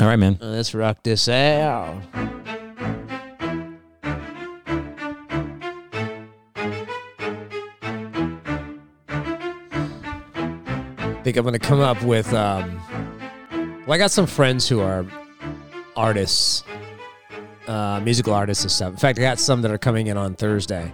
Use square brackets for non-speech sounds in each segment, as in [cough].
All right, man. Let's rock this out. I think I'm gonna come up with. Um, well, I got some friends who are artists, uh, musical artists and stuff. In fact, I got some that are coming in on Thursday,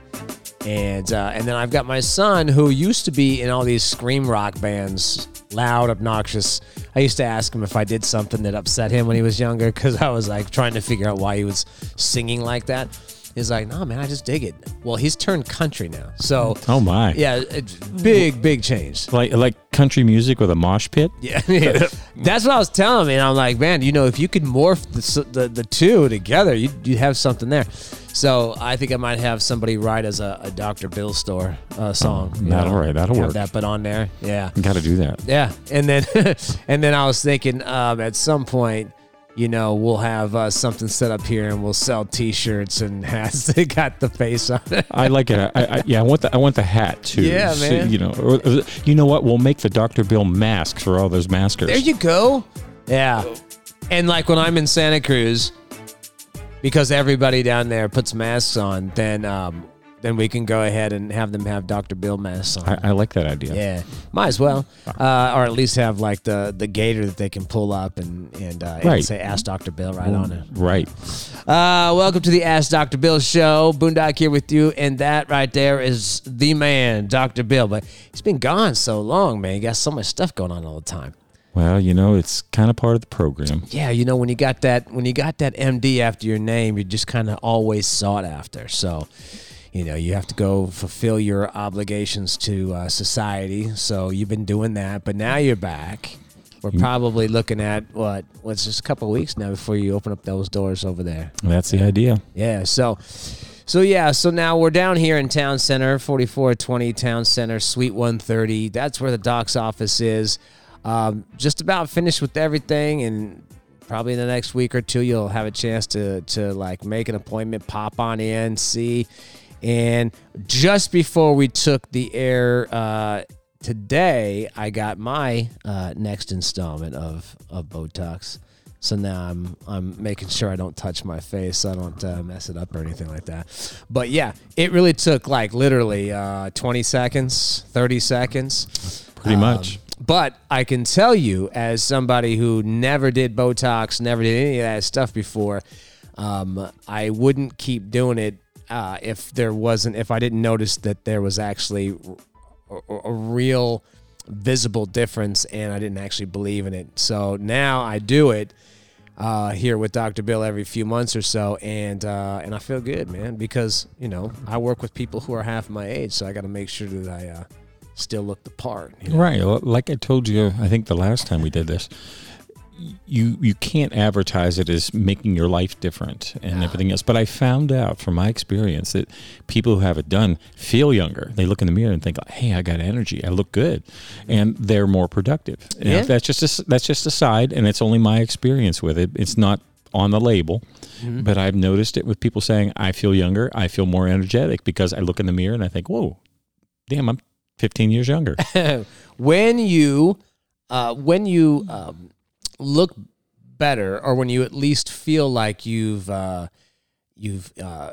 and uh, and then I've got my son who used to be in all these scream rock bands, loud, obnoxious. I used to ask him if I did something that upset him when he was younger because I was like trying to figure out why he was singing like that. He's like, no, man, I just dig it. Well, he's turned country now, so Oh my. yeah, it's big, big change. Like like country music with a mosh pit. Yeah, [laughs] yeah. that's what I was telling him, and I'm like, man, you know, if you could morph the the, the two together, you you have something there. So I think I might have somebody write as a, a Dr. Bill store uh, song. you that'll right, that'll have work. that put on there. Yeah, Got to do that. yeah, and then [laughs] and then I was thinking, um, at some point. You know, we'll have uh, something set up here, and we'll sell T-shirts and [laughs] hats that got the face on it. I like it. I, I, yeah, I want the I want the hat too. Yeah, So, man. you know, or, or- you know what? We'll make the Dr. Bill masks for all those maskers. There you go. Yeah. And like when I'm in Santa Cruz, because everybody down there puts masks on, then um, then we can go ahead and have them have Dr. Bill masks on. I, I like that idea. yeah, might as well, uh, or at least have like the the gator that they can pull up and and, uh, and say "Ask Dr. Bill" right on it. Right. Uh, welcome to the Ask Dr. Bill show. Boondock here with you, and that right there is the man, Dr. Bill. But he's been gone so long, man. He got so much stuff going on all the time. Well, you know, it's kind of part of the program. yeah, you know, when you got that when you got that MD after your name, you're just kind of always sought after. So, you know, you have to go fulfill your obligations to uh, society. So you've been doing that, but now you're back. We're probably looking at what? What's just a couple of weeks now before you open up those doors over there. That's the idea. Yeah. So, so yeah. So now we're down here in Town Center, 4420 Town Center, Suite 130. That's where the doc's office is. Um, just about finished with everything, and probably in the next week or two, you'll have a chance to to like make an appointment, pop on in, see. And just before we took the air uh, today, I got my uh, next installment of of Botox. So now I'm I'm making sure I don't touch my face, so I don't uh, mess it up or anything like that. But yeah, it really took like literally uh, 20 seconds, 30 seconds. Pretty Um, much. But I can tell you, as somebody who never did Botox, never did any of that stuff before, um, I wouldn't keep doing it uh, if there wasn't, if I didn't notice that there was actually a, a- real visible difference and I didn't actually believe in it. So now I do it uh, here with Dr. Bill every few months or so, and uh, and I feel good, man, because you know I work with people who are half my age, so I got to make sure that I uh, still look the part. you know? Right. Like I told you, I think the last time we did this, you you can't advertise it as making your life different and everything else. But I found out from my experience that people who have it done feel younger. They look in the mirror and think, "Hey, I got energy. I look good," and they're more productive. Yeah. That's just a, that's just a side, and it's only my experience with it. It's not on the label, Mm-hmm. but I've noticed it with people saying, "I feel younger. I feel more energetic because I look in the mirror and I think, whoa, damn, I'm 15 years younger." [laughs] when you uh, when you um, look better, or when you at least feel like you've uh, you've uh,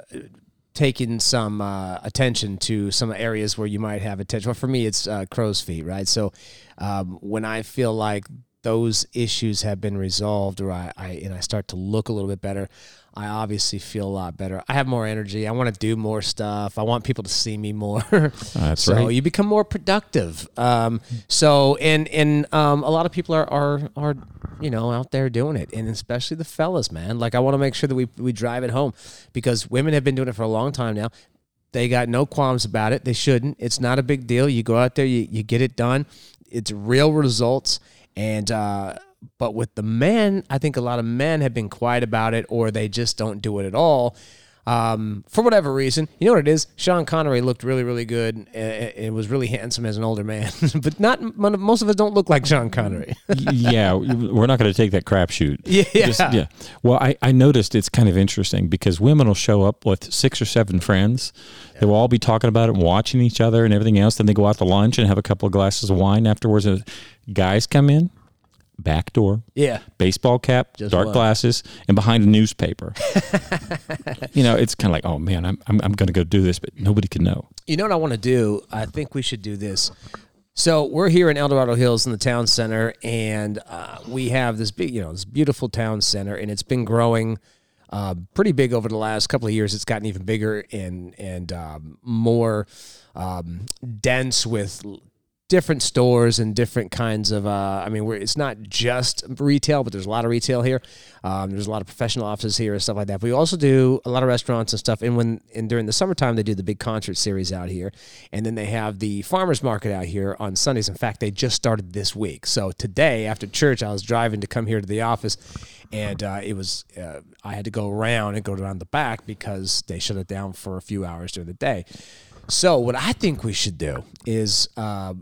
taken some uh, attention to some areas where you might have attention. Well, for me, it's uh, crow's feet, right? So um, when I feel like those issues have been resolved, or I, I and I start to look a little bit better. I obviously feel a lot better. I have more energy. I want to do more stuff. I want people to see me more. [laughs] That's so right. you become more productive. Um, so and and um, a lot of people are are are you know out there doing it, and especially the fellas, man. Like I want to make sure that we we drive it home because women have been doing it for a long time now. They got no qualms about it. They shouldn't. It's not a big deal. You go out there, you, you get it done. It's real results. And uh, but with the men, I think a lot of men have been quiet about it, or they just don't do it at all. Um, for whatever reason, you know what it is. Sean Connery looked really, really good. and It was really handsome as an older man, [laughs] but not most of us don't look like Sean Connery. [laughs] Yeah, we're not going to take that crapshoot. Yeah. yeah. Well, I, I noticed it's kind of interesting because women will show up with six or seven friends. They will all be talking about it and watching each other and everything else. Then they go out to lunch and have a couple of glasses of wine afterwards. And guys come in, back door, Yeah. baseball cap, Just dark one. glasses, and behind a newspaper. [laughs] you know, it's kind of like, oh man, I'm I'm, I'm going to go do this, but nobody can know. You know what I want to do? I think we should do this. So we're here in El Dorado Hills in the town center, and uh, we have this big, you know, this beautiful town center, and it's been growing uh, pretty big over the last couple of years. It's gotten even bigger and and um, more um, dense with different stores and different kinds of. Uh, I mean, it's not just retail, but there's a lot of retail here. Um, there's a lot of professional offices here and stuff like that. But we also do a lot of restaurants and stuff. And when and during the summertime, they do the big concert series out here, and then they have the farmers market out here on Sundays. In fact, they just started this week. So today after church, I was driving to come here to the office. And uh, it was, uh, I had to go around and go around the back because they shut it down for a few hours during the day. So what I think we should do is uh,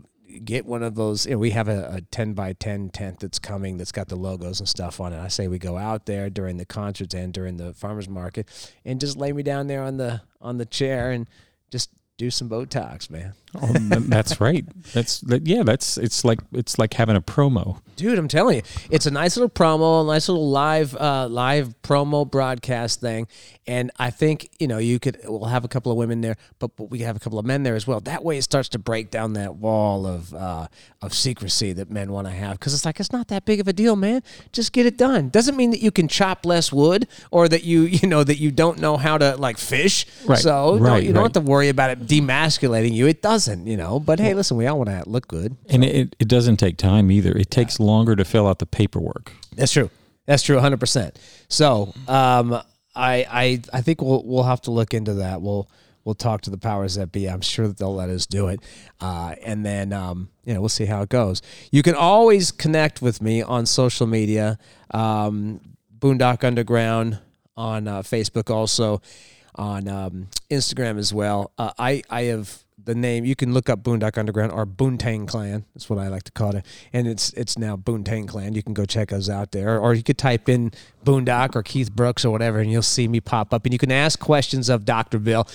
get one of those. You know, we have a, a ten by ten tent that's coming that's got the logos and stuff on it. I say we go out there during the concerts and during the farmers market, and just lay me down there on the on the chair and just do some Botox, man. Oh, that's [laughs] right. That's that, yeah. That's it's like it's like having a promo. Dude, I'm telling you, it's a nice little promo, a nice little live, uh, live promo broadcast thing, and I think you know you could. We'll have a couple of women there, but, but we have a couple of men there as well. That way, it starts to break down that wall of uh, of secrecy that men want to have because it's like it's not that big of a deal, man. Just get it done. Doesn't mean that you can chop less wood or that you [laughs] you know that you don't know how to like fish. Right, So right, you don't have to worry about it demasculating you. It doesn't, you know. But hey, listen, we all want to look good. And it, it doesn't take time either. It takes longer to fill out the paperwork. That's true. That's true, 100. percent So, um, I, I, I think we'll we'll have to look into that. We'll we'll talk to the powers that be. I'm sure that they'll let us do it, uh, and then um, you know we'll see how it goes. You can always connect with me on social media, um, Boondock Underground on uh, Facebook, also on um, Instagram as well. Uh, I I have the name. You can look up Boondock Underground or Boontang Clan. That's what I like to call it, and it's it's now Boontang Clan. You can go check us out there, or you could type in Boondock or Keith Brooks or whatever, and you'll see me pop up. And you can ask questions of Dr. Bill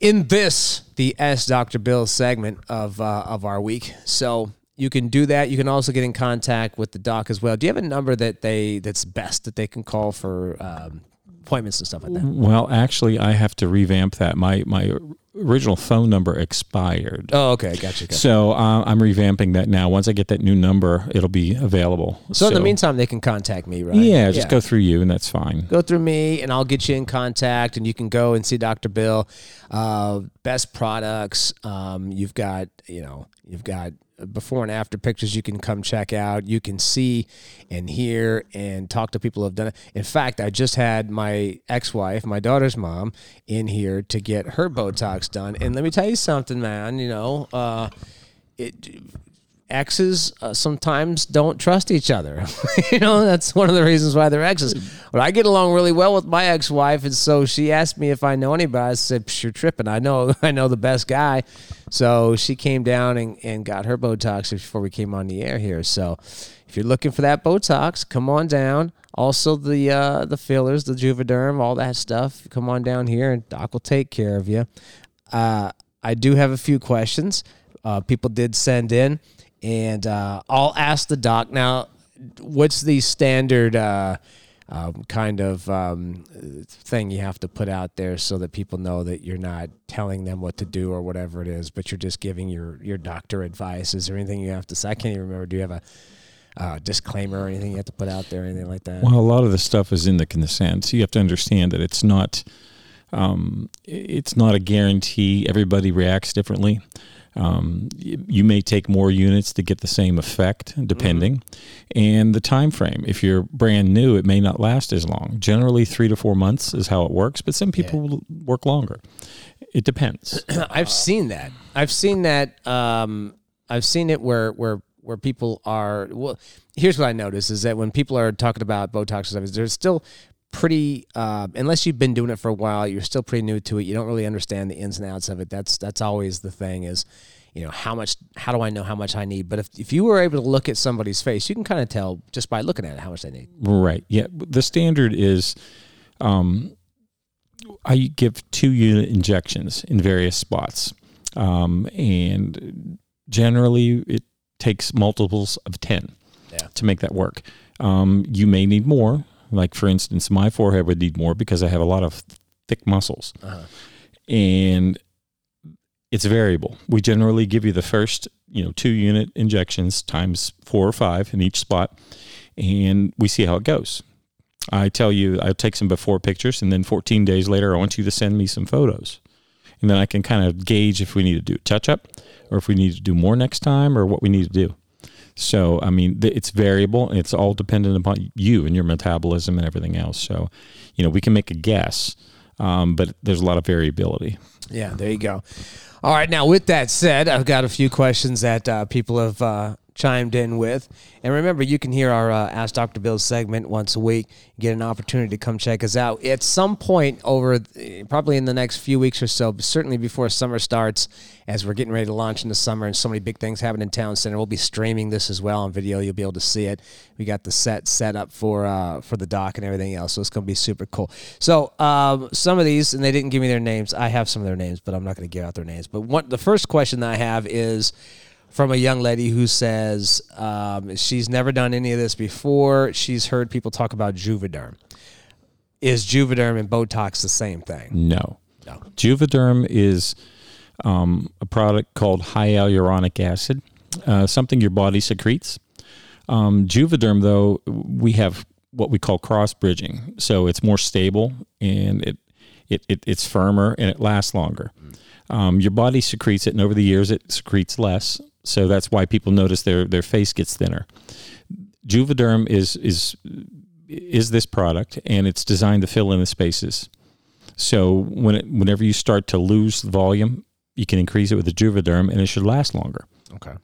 in this the S Dr. Bill segment of uh, of our week. So. You can do that. You can also get in contact with the doc as well. Do you have a number that they that's best that they can call for um, appointments and stuff like that? Well, actually, I have to revamp that. My my original phone number expired. Oh, okay, gotcha. gotcha. So uh, I'm revamping that now. Once I get that new number, it'll be available. So, in the meantime, they can contact me, right? yeah, just go through you, and that's fine. go through me, and I'll get you in contact, and you can go and see Dr. Bill. Uh, best products. Um, you've got, you know, you've got before and after pictures you can come check out. You can see and hear and talk to people who have done it. In fact, I just had my ex-wife, my daughter's mom, in here to get her Botox done. And let me tell you something, man. You know, uh, it exes uh, sometimes don't trust each other. [laughs] you know, that's one of the reasons why they're exes. But I get along really well with my ex-wife, and so she asked me if I know anybody. I said, "Psh, "You're tripping. I know, [laughs] I know the best guy." So she came down and, and got her Botox before we came on the air here. So if you're looking for that Botox, come on down. Also the uh, the fillers, the Juvederm, all that stuff. Come on down here, and Doc will take care of you. Uh, I do have a few questions. Uh, people did send in, and uh, I'll ask the doc now. What's the standard uh, um, kind of um, thing you have to put out there so that people know that you're not telling them what to do or whatever it is, but you're just giving your your doctor advice? Is there anything you have to say? I can't even remember. Do you have a uh, disclaimer or anything you have to put out there, anything like that? Well, a lot of the stuff is in the consent. So you have to understand that it's not um, it's not a guarantee. Everybody reacts differently. Um, you may take more units to get the same effect, depending, and the time frame. If you're brand new, it may not last as long. Generally, three to four months is how it works, but some people will work longer. It depends. [clears throat] I've seen that. I've seen that. Um, I've seen it where where where people are. Well, here's what I notice is that when people are talking about Botox and stuff, is they're still pretty. Uh, unless you've been doing it for a while, you're still pretty new to it. You don't really understand the ins and outs of it. That's that's always the thing. Is you know how much? How do I know how much I need? But if if you were able to look at somebody's face, you can kind of tell just by looking at it how much they need. Right. Yeah. The standard is um, I give two unit injections in various spots. Um, and generally, it takes multiples of 10. Yeah. to make that work. Um, you may need more. Like for instance, my forehead would need more because I have a lot of thick muscles, Uh-huh. and it's variable. We generally give you the first, you know, two unit injections times four or five in each spot, and we see how it goes. I tell you, I'll take some before pictures, and then 14 days later, I want you to send me some photos, and then I can kind of gauge if we need to do a touch up, or if we need to do more next time, or what we need to do. So, I mean, th- it's variable it's all dependent upon you and your metabolism and everything else. So, you know, we can make a guess, um, but there's a lot of variability. Yeah, there you go. All right, now with that said, I've got a few questions that uh, people have uh, chimed in with. And remember, you can hear our uh, Ask Dr. Bill segment once a week. get an opportunity to come check us out. At some point over, uh, probably in the next few weeks or so, certainly before summer starts, as we're getting ready to launch in the summer and so many big things happen in Town Center, we'll be streaming this as well on video. You'll be able to see it. We got the set set up for uh, for the doc and everything else, so it's going to be super cool. So um, some of these, and they didn't give me their names. I have some of their names, but I'm not going to give out their names. But one, the first question that I have is from a young lady who says um, she's never done any of this before. She's heard people talk about Juvederm. Is Juvederm and Botox the same thing? No. No. Juvederm is um, a product called hyaluronic acid, uh, something your body secretes. Um, Juvederm, though, we have what we call cross bridging, so it's more stable and it, it, it it's firmer and it lasts longer. Um, your body secretes it, and over the years, it secretes less. So that's why people notice their their face gets thinner. Juvederm is is is this product, and it's designed to fill in the spaces. So when it, whenever you start to lose volume, you can increase it with the Juvederm, and it should last longer. Okay.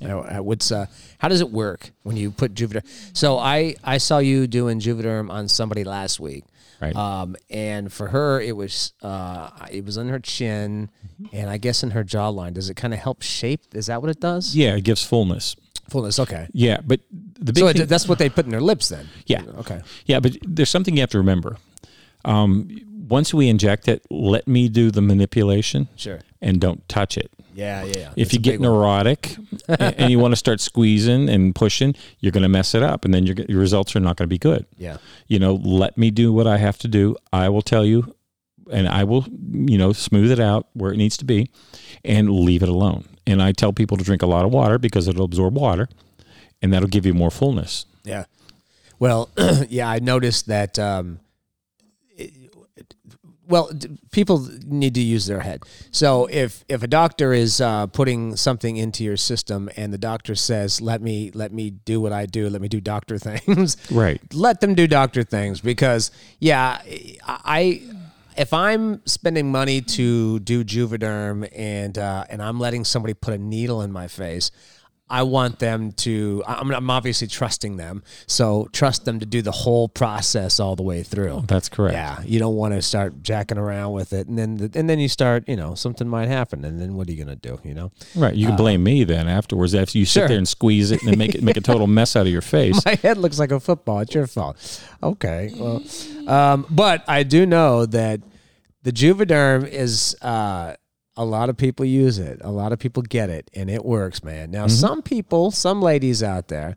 Now, uh, what's uh, how does it work when you put Juvederm? So I I saw you doing Juvederm on somebody last week, Right. um, and for her it was uh, it was on her chin, and I guess in her jawline. Does it kind of help shape? Is that what it does? Yeah, it gives fullness. Fullness. Okay. Yeah, but the big So thing- it, that's what they put in their lips then. Yeah. Okay. Yeah, but there's something you have to remember. Um, once we inject it, let me do the manipulation Sure. and don't touch it. Yeah. Yeah. If you get neurotic and, you want to start squeezing and pushing, you're going to mess it up, and then your your results are not going to be good. Yeah. You know, let me do what I have to do. I will tell you, and I will, you know, smooth it out where it needs to be, and leave it alone. And I tell people to drink a lot of water because it'll absorb water, and that'll give you more fullness. Yeah. Well, [clears throat] yeah, I noticed that. Um, well, d- people need to use their head. So if if a doctor is uh, putting something into your system and the doctor says, "Let me let me do what I do. Let me do doctor [laughs] things," Right. let them do doctor things because yeah i if i'm spending money to do juvederm and uh, and i'm letting somebody put a needle in my face i want them to I'm, I'm obviously trusting them so trust them to do the whole process all the way through That's correct. yeah you don't want to start jacking around with it and then and then you start you know something might happen and then what are you gonna do you know Right. You can blame me then afterwards after you sit Sure. there and squeeze it and make it make a total mess out of your [laughs] face. my head looks like a football. It's your fault. Okay. Well, um, but I do know that the Juvederm is uh, a lot of people use it. A lot of people get it, and it works, man. Now, some people, some ladies out there,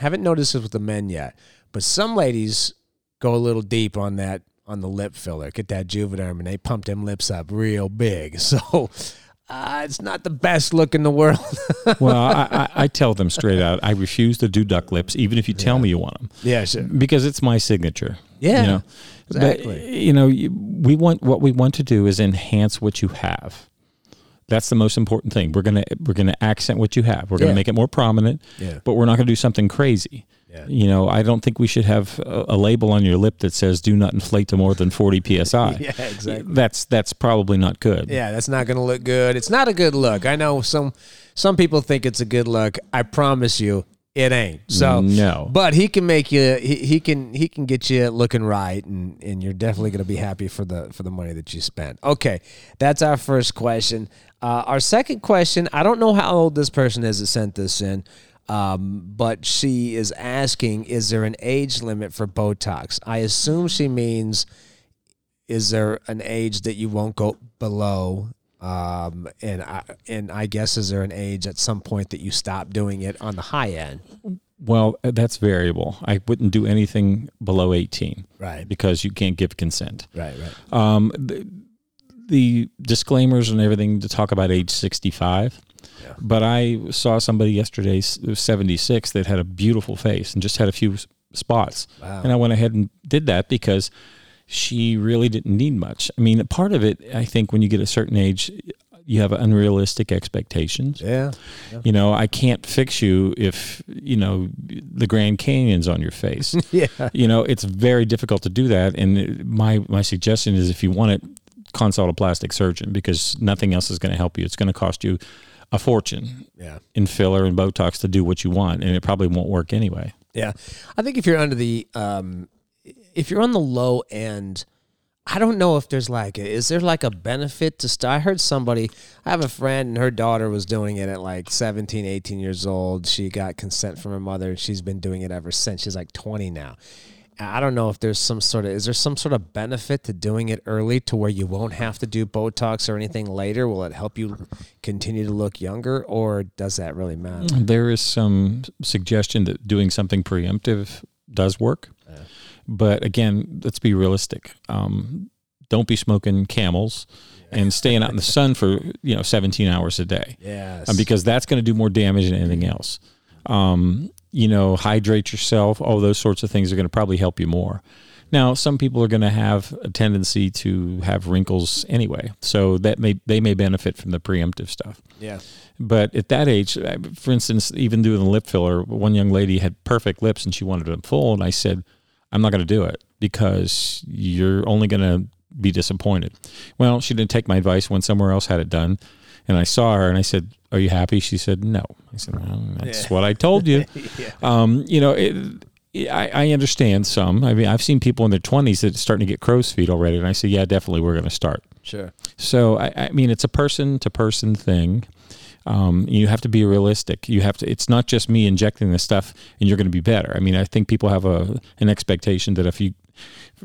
haven't noticed this with the men yet, but some ladies go a little deep on that on the lip filler. Get that Juvederm, and they pump them lips up real big. [laughs] So. Uh, it's not the best look in the world. [laughs] well, I, I, I tell them straight out, I refuse to do duck lips, even if you tell me you want them, yeah, sure. because it's my signature. Yeah, you know? Exactly. But, you know, we want what we want to do is enhance what you have. That's the most important thing. We're gonna we're gonna accent what you have. We're gonna Yeah. make it more prominent. Yeah. But we're not gonna do something crazy. Yeah. You know, I don't think we should have a, a label on your lip that says "Do not inflate to more than 40 [laughs] psi." Yeah, exactly. That's that's probably not good. Yeah, that's not going to look good. It's not a good look. I know some some people think it's a good look. I promise you, it ain't. So No. but he can make you. He, he can he can get you looking right, and and you're definitely going to be happy for the for the money that you spent. Okay, that's our first question. Uh, our second question. I don't know how old this person is that sent this in. Um, but she is asking, is there an age limit for Botox? I assume she means is there an age that you won't go below? Um, and I and I guess is there an age at some point that you stop doing it on the high end? Well, that's variable. I wouldn't do anything below 18 Right. because you can't give consent. Right. Right. Um, the, the disclaimers and everything to talk about age 65. Yeah. But I saw somebody yesterday, s- who was 76, that had a beautiful face and just had a few spots. Wow. And I went ahead and did that because she really didn't need much. I mean, part of it, I think, when you get a certain age, you have unrealistic expectations. Yeah. You know, I can't fix you if, you know, the Grand Canyon's on your face. [laughs] Yeah. you know, it's very difficult to do that. And my, my suggestion is if you want it, consult a plastic surgeon because nothing else is going to help you. It's going to cost you a fortune Yeah. in filler and Botox to do what you want. And it probably won't work anyway. Yeah, I think if you're under the, um, if you're on the low end, I don't know if there's like, a, is there like a benefit to? I heard somebody, I have a friend and her daughter was doing it at like 17, 18 years old. She got consent from her mother and she's been doing it ever since. She's like 20 now. I don't know if there's some sort of, is there some sort of benefit to doing it early to where you won't have to do Botox or anything later? Will it help you continue to look younger or does that really matter? There is some suggestion that doing something preemptive does work. But again, let's be realistic. Um, don't be smoking camels and staying out in the [laughs] sun for, you know, 17 hours a day. Yes. um, because that's going to do more damage than anything else. Um, you know, hydrate yourself. All those sorts of things are going to probably help you more. Now, some people are going to have a tendency to have wrinkles anyway, so that may they may benefit from the preemptive stuff. yeah. But at that age, for instance, even doing the lip filler, one young lady had perfect lips and she wanted them full, and I said, "I'm not going to do it because you're only going to be disappointed." Well, she didn't take my advice. when somewhere else, had it done, and I saw her and I said, "Are you happy?" She said, "No." I said, "Well, that's Yeah. what I told you." [laughs] yeah. um, you know, it, I, I understand some. I mean, I've seen people in their 20s that are starting to get crow's feet already, and I say, "Yeah, definitely, we're going to start." Sure. So I, I mean, it's a person to person thing. Um, you have to be realistic. You have to. It's not just me injecting this stuff and you're going to be better. I mean, I think people have a an expectation that if you,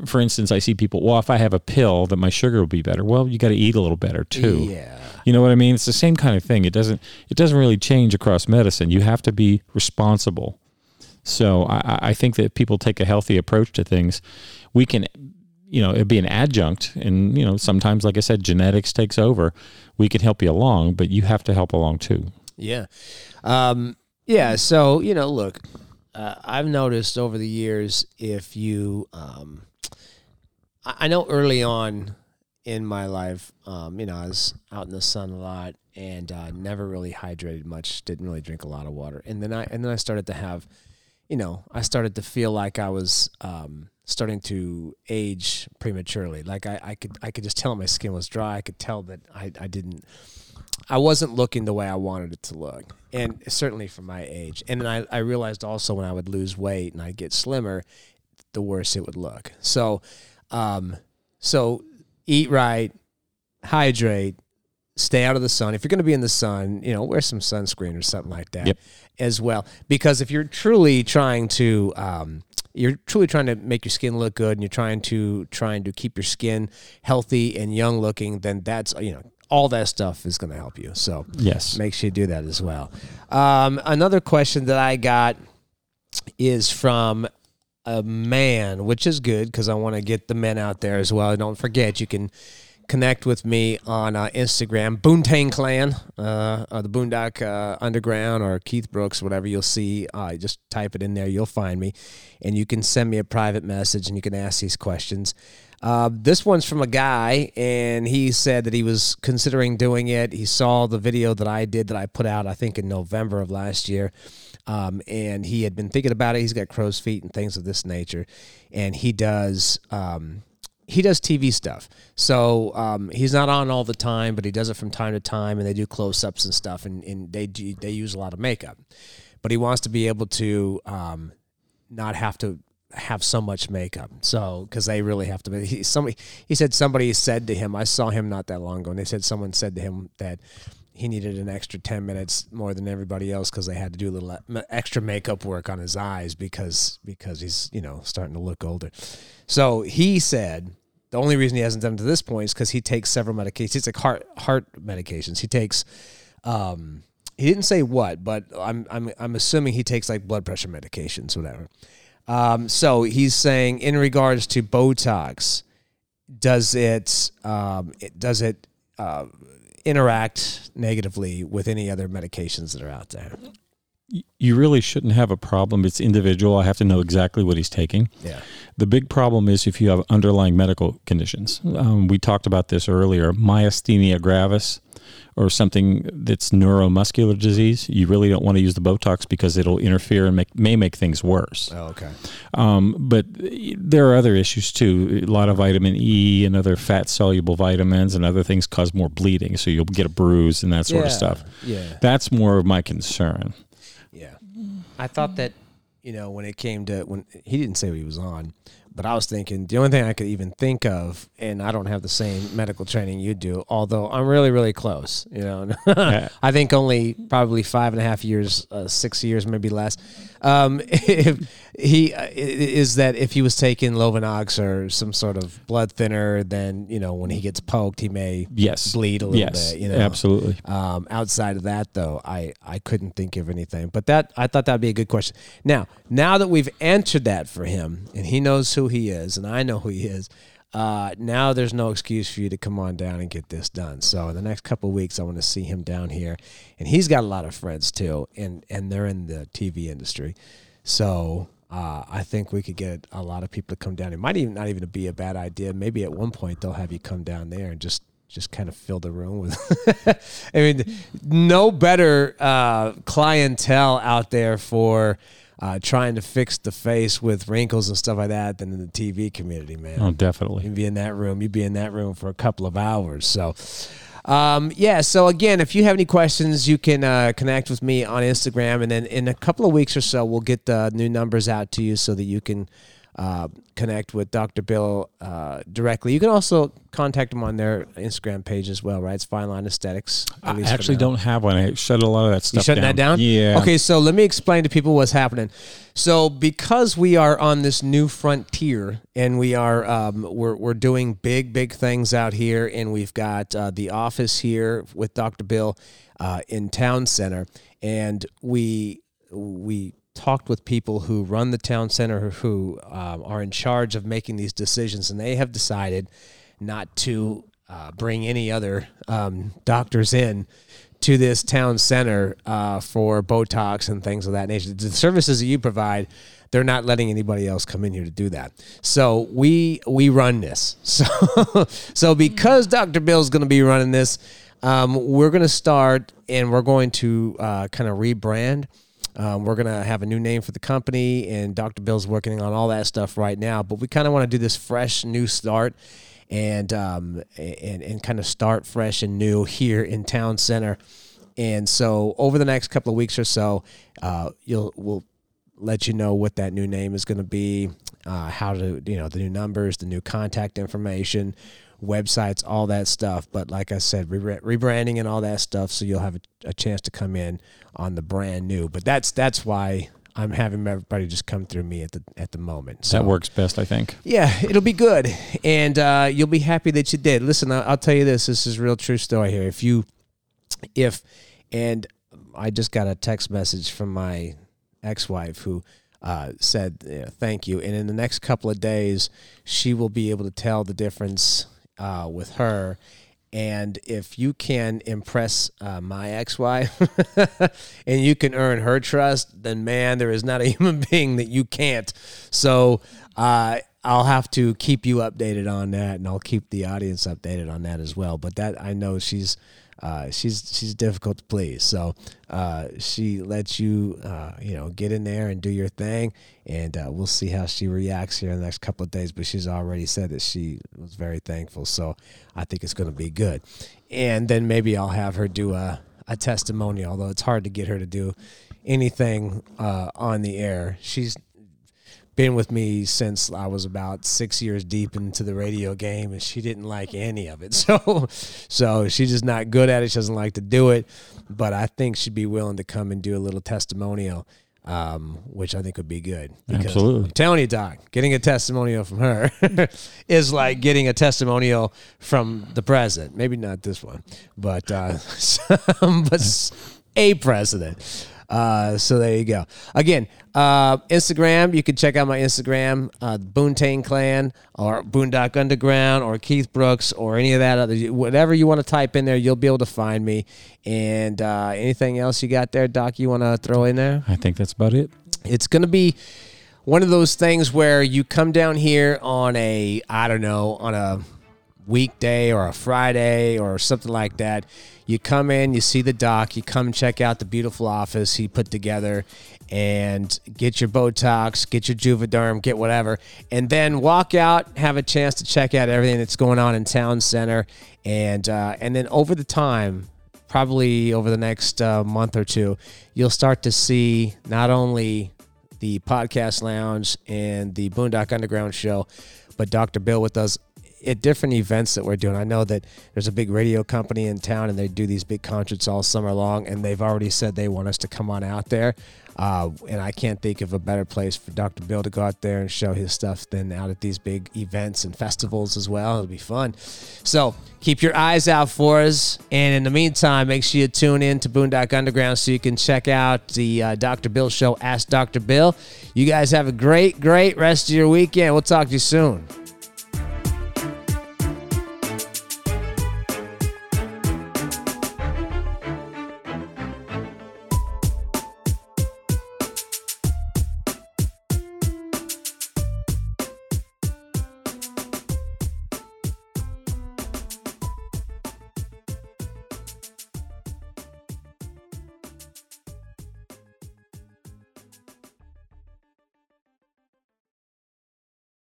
for instance, I see people. Well, if I have a pill, that my sugar will be better. Well, you got to eat a little better too. Yeah. You know what I mean? It's the same kind of thing. It doesn't. It doesn't really change across medicine. You have to be responsible. So I, I- I think that people take a healthy approach to things, we can, you know, it'd be an adjunct. And you know, sometimes, like I said, genetics takes over. We can help you along, but you have to help along too. Yeah. Um, yeah. So, you know, look, uh, I've noticed over the years if you, um, I, I know early on in my life, um, you know, I was out in the sun a lot and uh, never really hydrated much, didn't really drink a lot of water. And then I, and then I started to have, you know, I started to feel like I was, um, starting to age prematurely. Like I, I could, I could just tell my skin was dry. I could tell that I, I didn't, I wasn't looking the way I wanted it to look, and certainly for my age. And then I, I realized also when I would lose weight and I'd get slimmer, the worse it would look. So, um, so eat right, hydrate, stay out of the sun. If you're going to be in the sun, you know, wear some sunscreen or something like that Yep. as well. Because if you're truly trying to, um, you're truly trying to make your skin look good and you're trying to trying to keep your skin healthy and young looking, then that's you know all that stuff is going to help you. So Yes. make sure you do that as well. Um, another question that I got is from a man, which is good because I want to get the men out there as well. Don't forget, you can connect with me on uh, Instagram, Boontang Clan, uh, the Boondock uh, Underground, or Keith Brooks, whatever you'll see. Uh, just type it in there, you'll find me, and you can send me a private message and you can ask these questions. Uh, this one's from a guy, and he said that he was considering doing it. He saw the video that I did that I put out, I think, in November of last year. Um, and he had been thinking about it. He's got crow's feet and things of this nature, and he does um, he does TV stuff. So um, he's not on all the time, but he does it from time to time, and they do close ups and stuff, and, and they they use a lot of makeup. But he wants to be able to um, not have to have so much makeup. So because they really have to. Be, he somebody he said somebody said to him. I saw him not that long ago, and they said someone said to him that he needed an extra 10 minutes more than everybody else because they had to do a little extra makeup work on his eyes because because he's you know starting to look older so he said the only reason he hasn't done it to this point is because he takes several medications. It's like heart heart medications. He takes um, he didn't say what, but I'm I'm I'm assuming he takes like blood pressure medications, whatever. Um, so he's saying in regards to Botox, does it um, it, does it uh, interact negatively with any other medications that are out there? you really shouldn't have a problem. It's individual. I have to know exactly what he's taking. Yeah. The big problem is if you have underlying medical conditions. Um, we talked about this earlier myasthenia gravis or something that's neuromuscular disease. You really don't want to use the Botox because it'll interfere and make, may make things worse. Oh, okay. Um, but there are other issues too. A lot of vitamin E and other fat soluble vitamins and other things cause more bleeding. So you'll get a bruise and that sort yeah. of stuff. Yeah. That's more of my concern. Yeah. I thought that, you know, when it came to when he didn't say what he was on, but I was thinking the only thing I could even think of, and I don't have the same medical training you do, although I'm really, really close. You know, [laughs] I think only probably five and a half years, uh, six years, maybe less. Um, [laughs] if he uh, is that if he was taking Lovenox or some sort of blood thinner, then you know when he gets poked, he may yes bleed a little yes, bit. You know, absolutely. Um, outside of that, though, I I couldn't think of anything. But that I thought that'd be a good question. Now, now that we've answered that for him, and he knows who he is, and I know who he is. Uh, now there's no excuse for you to come on down and get this done. So in the next couple weeks, I want to see him down here, and he's got a lot of friends too, and and they're in the TV industry. So uh, I think we could get a lot of people to come down. It might even not even be a bad idea. Maybe at one point they'll have you come down there and just just kind of fill the room with. [laughs] I mean, no better uh, clientele out there for uh, trying to fix the face with wrinkles and stuff like that than in the TV community, man. Oh, definitely. You'd be in that room. You'd be in that room for a couple of hours. So, um, yeah. So again, if you have any questions, you can uh, connect with me on Instagram, and then in a couple of weeks or so, we'll get the new numbers out to you so that you can uh, connect with Dr. Bill uh, directly. You can also contact them on their Instagram page as well, right? It's Fine Line Aesthetics. I actually don't have one. I shut a lot of that stuff you shutting down. that down? Yeah. Okay, so let me explain to people what's happening. So because we are on this new frontier and we are um, we're we're doing big big things out here, and we've got uh, the office here with Dr. Bill uh, in Town Center, and we we talked with people who run the town center who um, are in charge of making these decisions, and they have decided not to uh, bring any other um, doctors in to this town center uh, for Botox and things of that nature. The services that you provide, they're not letting anybody else come in here to do that. So we we run this. [laughs] So so because Dr. Bill's going to be running this, um, we're going to start and we're going to uh, kind of rebrand. Um, we're gonna have a new name for the company, and Dr. Bill's working on all that stuff right now. But we kind of want to do this fresh, new start, and um, and and kind of start fresh and new here in Town Center. And so, over the next couple of weeks or so, uh, you'll we'll let you know what that new name is going to be, uh, how to you know the new numbers, the new contact information, websites, all that stuff. But like I said, re- rebranding and all that stuff, so you'll have a, a, chance to come in on the brand new. But that's that's why I'm having everybody just come through me at the at the moment. So, that works best, I think. Yeah, it'll be good, and uh, you'll be happy that you did. Listen, I'll, I'll tell you this: this is real true story here. If you, if, and I just got a text message from my ex-wife who uh, said yeah, thank you, and in the next couple of days, she will be able to tell the difference uh, with her. And if you can impress uh, my ex wife [laughs] and you can earn her trust, then man, there is not a [laughs] human being that you can't. So uh, I'll have to keep you updated on that, and I'll keep the audience updated on that as well. But that I know she's uh, she's she's difficult to please. So uh, she lets you uh, you know get in there and do your thing, and uh, we'll see how she reacts here in the next couple of days. But she's already said that she was very thankful, so I think it's going to be good. And then maybe I'll have her do a a testimonial, although it's hard to get her to do anything uh, on the air. She's been with me since I was about six years deep into the radio game, and she didn't like any of it. [laughs] So, so she's just not good at it. She doesn't like to do it, but I think she'd be willing to come and do a little testimonial, um, which I think would be good. Absolutely, I'm telling you, Doc, getting a testimonial from her [laughs] is like getting a testimonial from the president. Maybe not this one, but uh, [laughs] but a president. Uh, so there you go. Again, uh, Instagram. You can check out my Instagram, uh, Boontang Clan, or Boondock Underground, or Keith Brooks, or any of that other. Whatever you want to type in there, you'll be able to find me. And uh, anything else you got there, Doc? You want to throw in there? I think that's about it. It's gonna be one of those things where you come down here on a I don't know on a weekday or a Friday or something like that. You come in, you see the doc, you come check out the beautiful office he put together and get your Botox, get your Juvederm, get whatever, and then walk out, have a chance to check out everything that's going on in Town Center, and uh, and then over the time, probably over the next uh, month or two, you'll start to see not only the podcast lounge and the Boondock Underground show, but Dr. Bill with us at different events that we're doing. I know that there's a big radio company in town and they do these big concerts all summer long, and they've already said they want us to come on out there. Uh, and I can't think of a better place for Dr. Bill to go out there and show his stuff than out at these big events and festivals as well. It'll be fun. So keep your eyes out for us. And in the meantime, make sure you tune in to Boondock Underground so you can check out the uh, Dr. Bill show, Ask Dr. Bill. You guys have a great, great rest of your weekend. We'll talk to you soon.